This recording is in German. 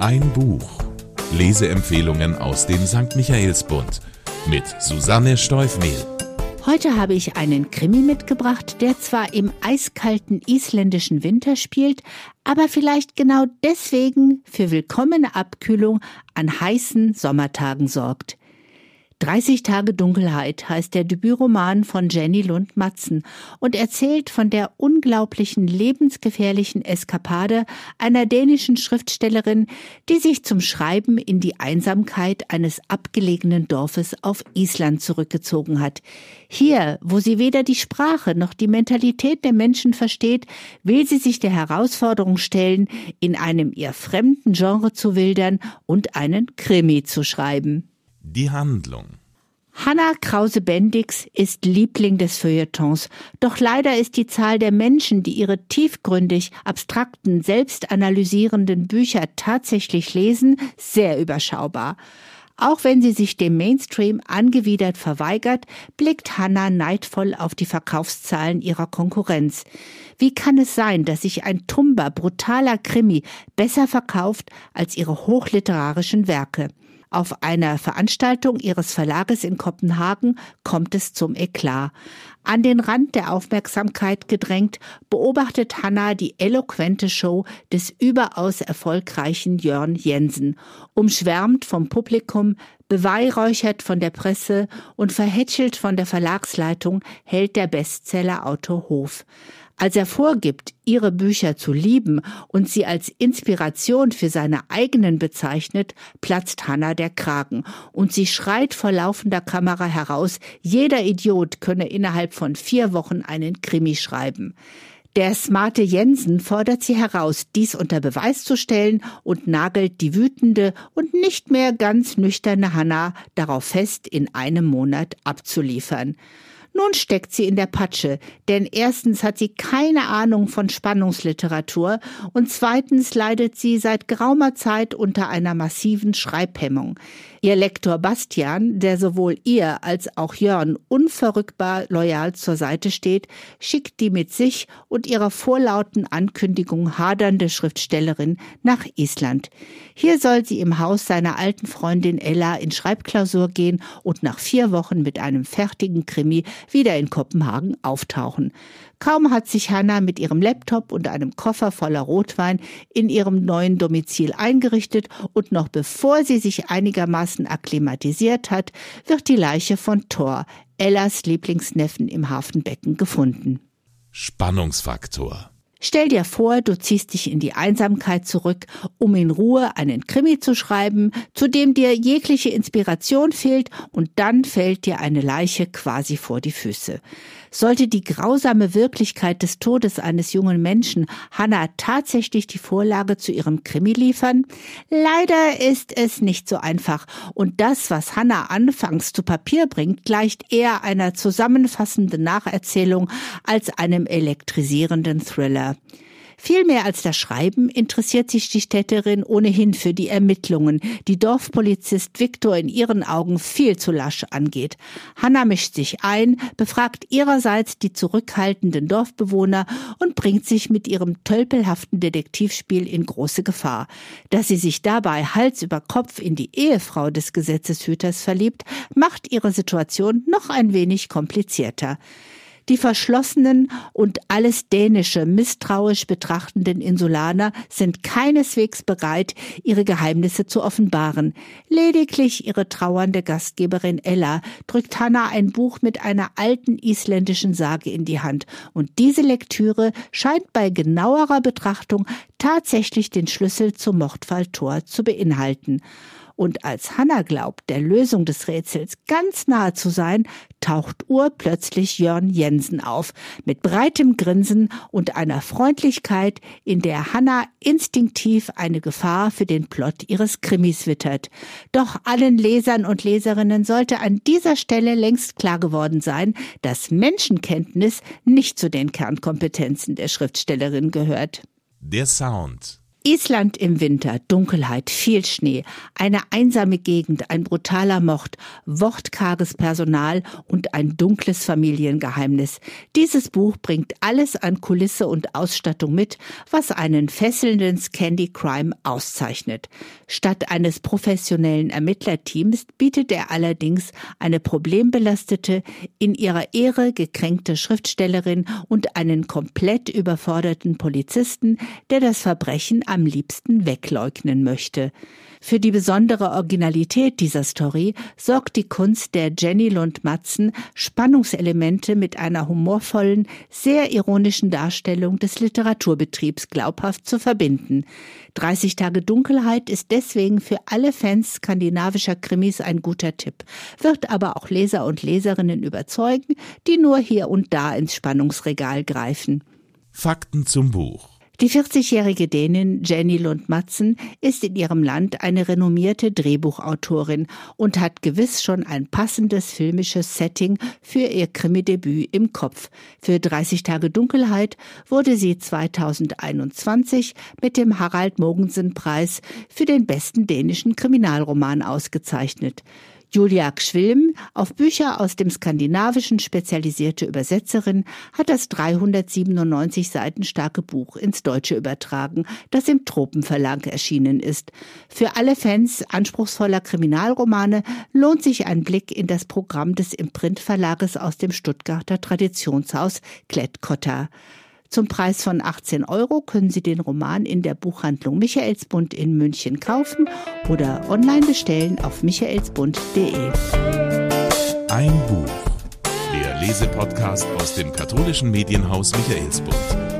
Ein Buch. Leseempfehlungen aus dem St. Michaelsbund mit Susanne Steufmehl. Heute habe ich einen Krimi mitgebracht, der zwar im eiskalten isländischen Winter spielt, aber vielleicht genau deswegen für willkommene Abkühlung an heißen Sommertagen sorgt. 30 Tage Dunkelheit heißt der Debütroman von Jenny Lund Matzen und erzählt von der unglaublichen lebensgefährlichen Eskapade einer dänischen Schriftstellerin, die sich zum Schreiben in die Einsamkeit eines abgelegenen Dorfes auf Island zurückgezogen hat. Hier, wo sie weder die Sprache noch die Mentalität der Menschen versteht, will sie sich der Herausforderung stellen, in einem ihr fremden Genre zu wildern und einen Krimi zu schreiben. Die Handlung. Hanna Krause-Bendix ist Liebling des Feuilletons, doch leider ist die Zahl der Menschen, die ihre tiefgründig, abstrakten, selbstanalysierenden Bücher tatsächlich lesen, sehr überschaubar. Auch wenn sie sich dem Mainstream angewidert verweigert, blickt Hannah neidvoll auf die Verkaufszahlen ihrer Konkurrenz. Wie kann es sein, dass sich ein tumber, brutaler Krimi besser verkauft als ihre hochliterarischen Werke? Auf einer Veranstaltung ihres Verlages in Kopenhagen kommt es zum Eklat. An den Rand der Aufmerksamkeit gedrängt, beobachtet Hanna die eloquente Show des überaus erfolgreichen Jörn Jensen, umschwärmt vom Publikum, beweihräuchert von der Presse und verhätschelt von der Verlagsleitung hält der Bestsellerautor Hof. Als er vorgibt, ihre Bücher zu lieben und sie als Inspiration für seine eigenen bezeichnet, platzt Hannah der Kragen und sie schreit vor laufender Kamera heraus, jeder Idiot könne innerhalb von vier Wochen einen Krimi schreiben. Der smarte Jensen fordert sie heraus, dies unter Beweis zu stellen und nagelt die wütende und nicht mehr ganz nüchterne Hannah darauf fest, in einem Monat abzuliefern. Nun steckt sie in der Patsche, denn erstens hat sie keine Ahnung von Spannungsliteratur und zweitens leidet sie seit geraumer Zeit unter einer massiven Schreibhemmung. Ihr Lektor Bastian, der sowohl ihr als auch Jörn unverrückbar loyal zur Seite steht, schickt die mit sich und ihrer vorlauten Ankündigung hadernde Schriftstellerin nach Island. Hier soll sie im Haus seiner alten Freundin Ella in Schreibklausur gehen und nach vier Wochen mit einem fertigen Krimi wieder in Kopenhagen auftauchen. Kaum hat sich Hannah mit ihrem Laptop und einem Koffer voller Rotwein in ihrem neuen Domizil eingerichtet und noch bevor sie sich einigermaßen akklimatisiert hat, wird die Leiche von Thor, Ellas Lieblingsneffen im Hafenbecken gefunden. Spannungsfaktor. Stell dir vor, du ziehst dich in die Einsamkeit zurück, um in Ruhe einen Krimi zu schreiben, zu dem dir jegliche Inspiration fehlt, und dann fällt dir eine Leiche quasi vor die Füße. Sollte die grausame Wirklichkeit des Todes eines jungen Menschen Hannah tatsächlich die Vorlage zu ihrem Krimi liefern? Leider ist es nicht so einfach, und das, was Hannah anfangs zu Papier bringt, gleicht eher einer zusammenfassenden Nacherzählung als einem elektrisierenden Thriller. Viel mehr als das Schreiben interessiert sich die Städterin ohnehin für die Ermittlungen, die Dorfpolizist Viktor in ihren Augen viel zu lasch angeht. Hanna mischt sich ein, befragt ihrerseits die zurückhaltenden Dorfbewohner und bringt sich mit ihrem tölpelhaften Detektivspiel in große Gefahr. Dass sie sich dabei Hals über Kopf in die Ehefrau des Gesetzeshüters verliebt, macht ihre Situation noch ein wenig komplizierter. Die verschlossenen und alles Dänische misstrauisch betrachtenden Insulaner sind keineswegs bereit, ihre Geheimnisse zu offenbaren. Lediglich ihre trauernde Gastgeberin Ella drückt Hannah ein Buch mit einer alten isländischen Sage in die Hand. Und diese Lektüre scheint bei genauerer Betrachtung tatsächlich den Schlüssel zum Mordfall Thor zu beinhalten. Und als Hanna glaubt, der Lösung des Rätsels ganz nahe zu sein, taucht urplötzlich Jörn Jensen auf, mit breitem Grinsen und einer Freundlichkeit, in der Hanna instinktiv eine Gefahr für den Plot ihres Krimis wittert. Doch allen Lesern und Leserinnen sollte an dieser Stelle längst klar geworden sein, dass Menschenkenntnis nicht zu den Kernkompetenzen der Schriftstellerin gehört. Der Sound Island im Winter, Dunkelheit, viel Schnee, eine einsame Gegend, ein brutaler Mord, wortkarges Personal und ein dunkles Familiengeheimnis. Dieses Buch bringt alles an Kulisse und Ausstattung mit, was einen fesselnden Scandi Crime auszeichnet. Statt eines professionellen Ermittlerteams bietet er allerdings eine problembelastete, in ihrer Ehre gekränkte Schriftstellerin und einen komplett überforderten Polizisten, der das Verbrechen am liebsten wegleugnen möchte. Für die besondere Originalität dieser Story sorgt die Kunst der Jenny Lund Matzen, Spannungselemente mit einer humorvollen, sehr ironischen Darstellung des Literaturbetriebs glaubhaft zu verbinden. 30 Tage Dunkelheit ist deswegen für alle Fans skandinavischer Krimis ein guter Tipp, wird aber auch Leser und Leserinnen überzeugen, die nur hier und da ins Spannungsregal greifen. Fakten zum Buch. Die 40-jährige Dänin Jenny Lund-Matzen ist in ihrem Land eine renommierte Drehbuchautorin und hat gewiss schon ein passendes filmisches Setting für ihr Krimi-Debüt im Kopf. Für 30 Tage Dunkelheit wurde sie 2021 mit dem Harald Mogensen-Preis für den besten dänischen Kriminalroman ausgezeichnet. Julia Gschwilm, auf Bücher aus dem Skandinavischen spezialisierte Übersetzerin, hat das 397 Seiten starke Buch ins Deutsche übertragen, das im Tropenverlag erschienen ist. Für alle Fans anspruchsvoller Kriminalromane lohnt sich ein Blick in das Programm des Imprintverlages aus dem Stuttgarter Traditionshaus Klettkotter. Zum Preis von 18 Euro können Sie den Roman in der Buchhandlung Michaelsbund in München kaufen oder online bestellen auf michaelsbund.de. Ein Buch. Der Lesepodcast aus dem katholischen Medienhaus Michaelsbund.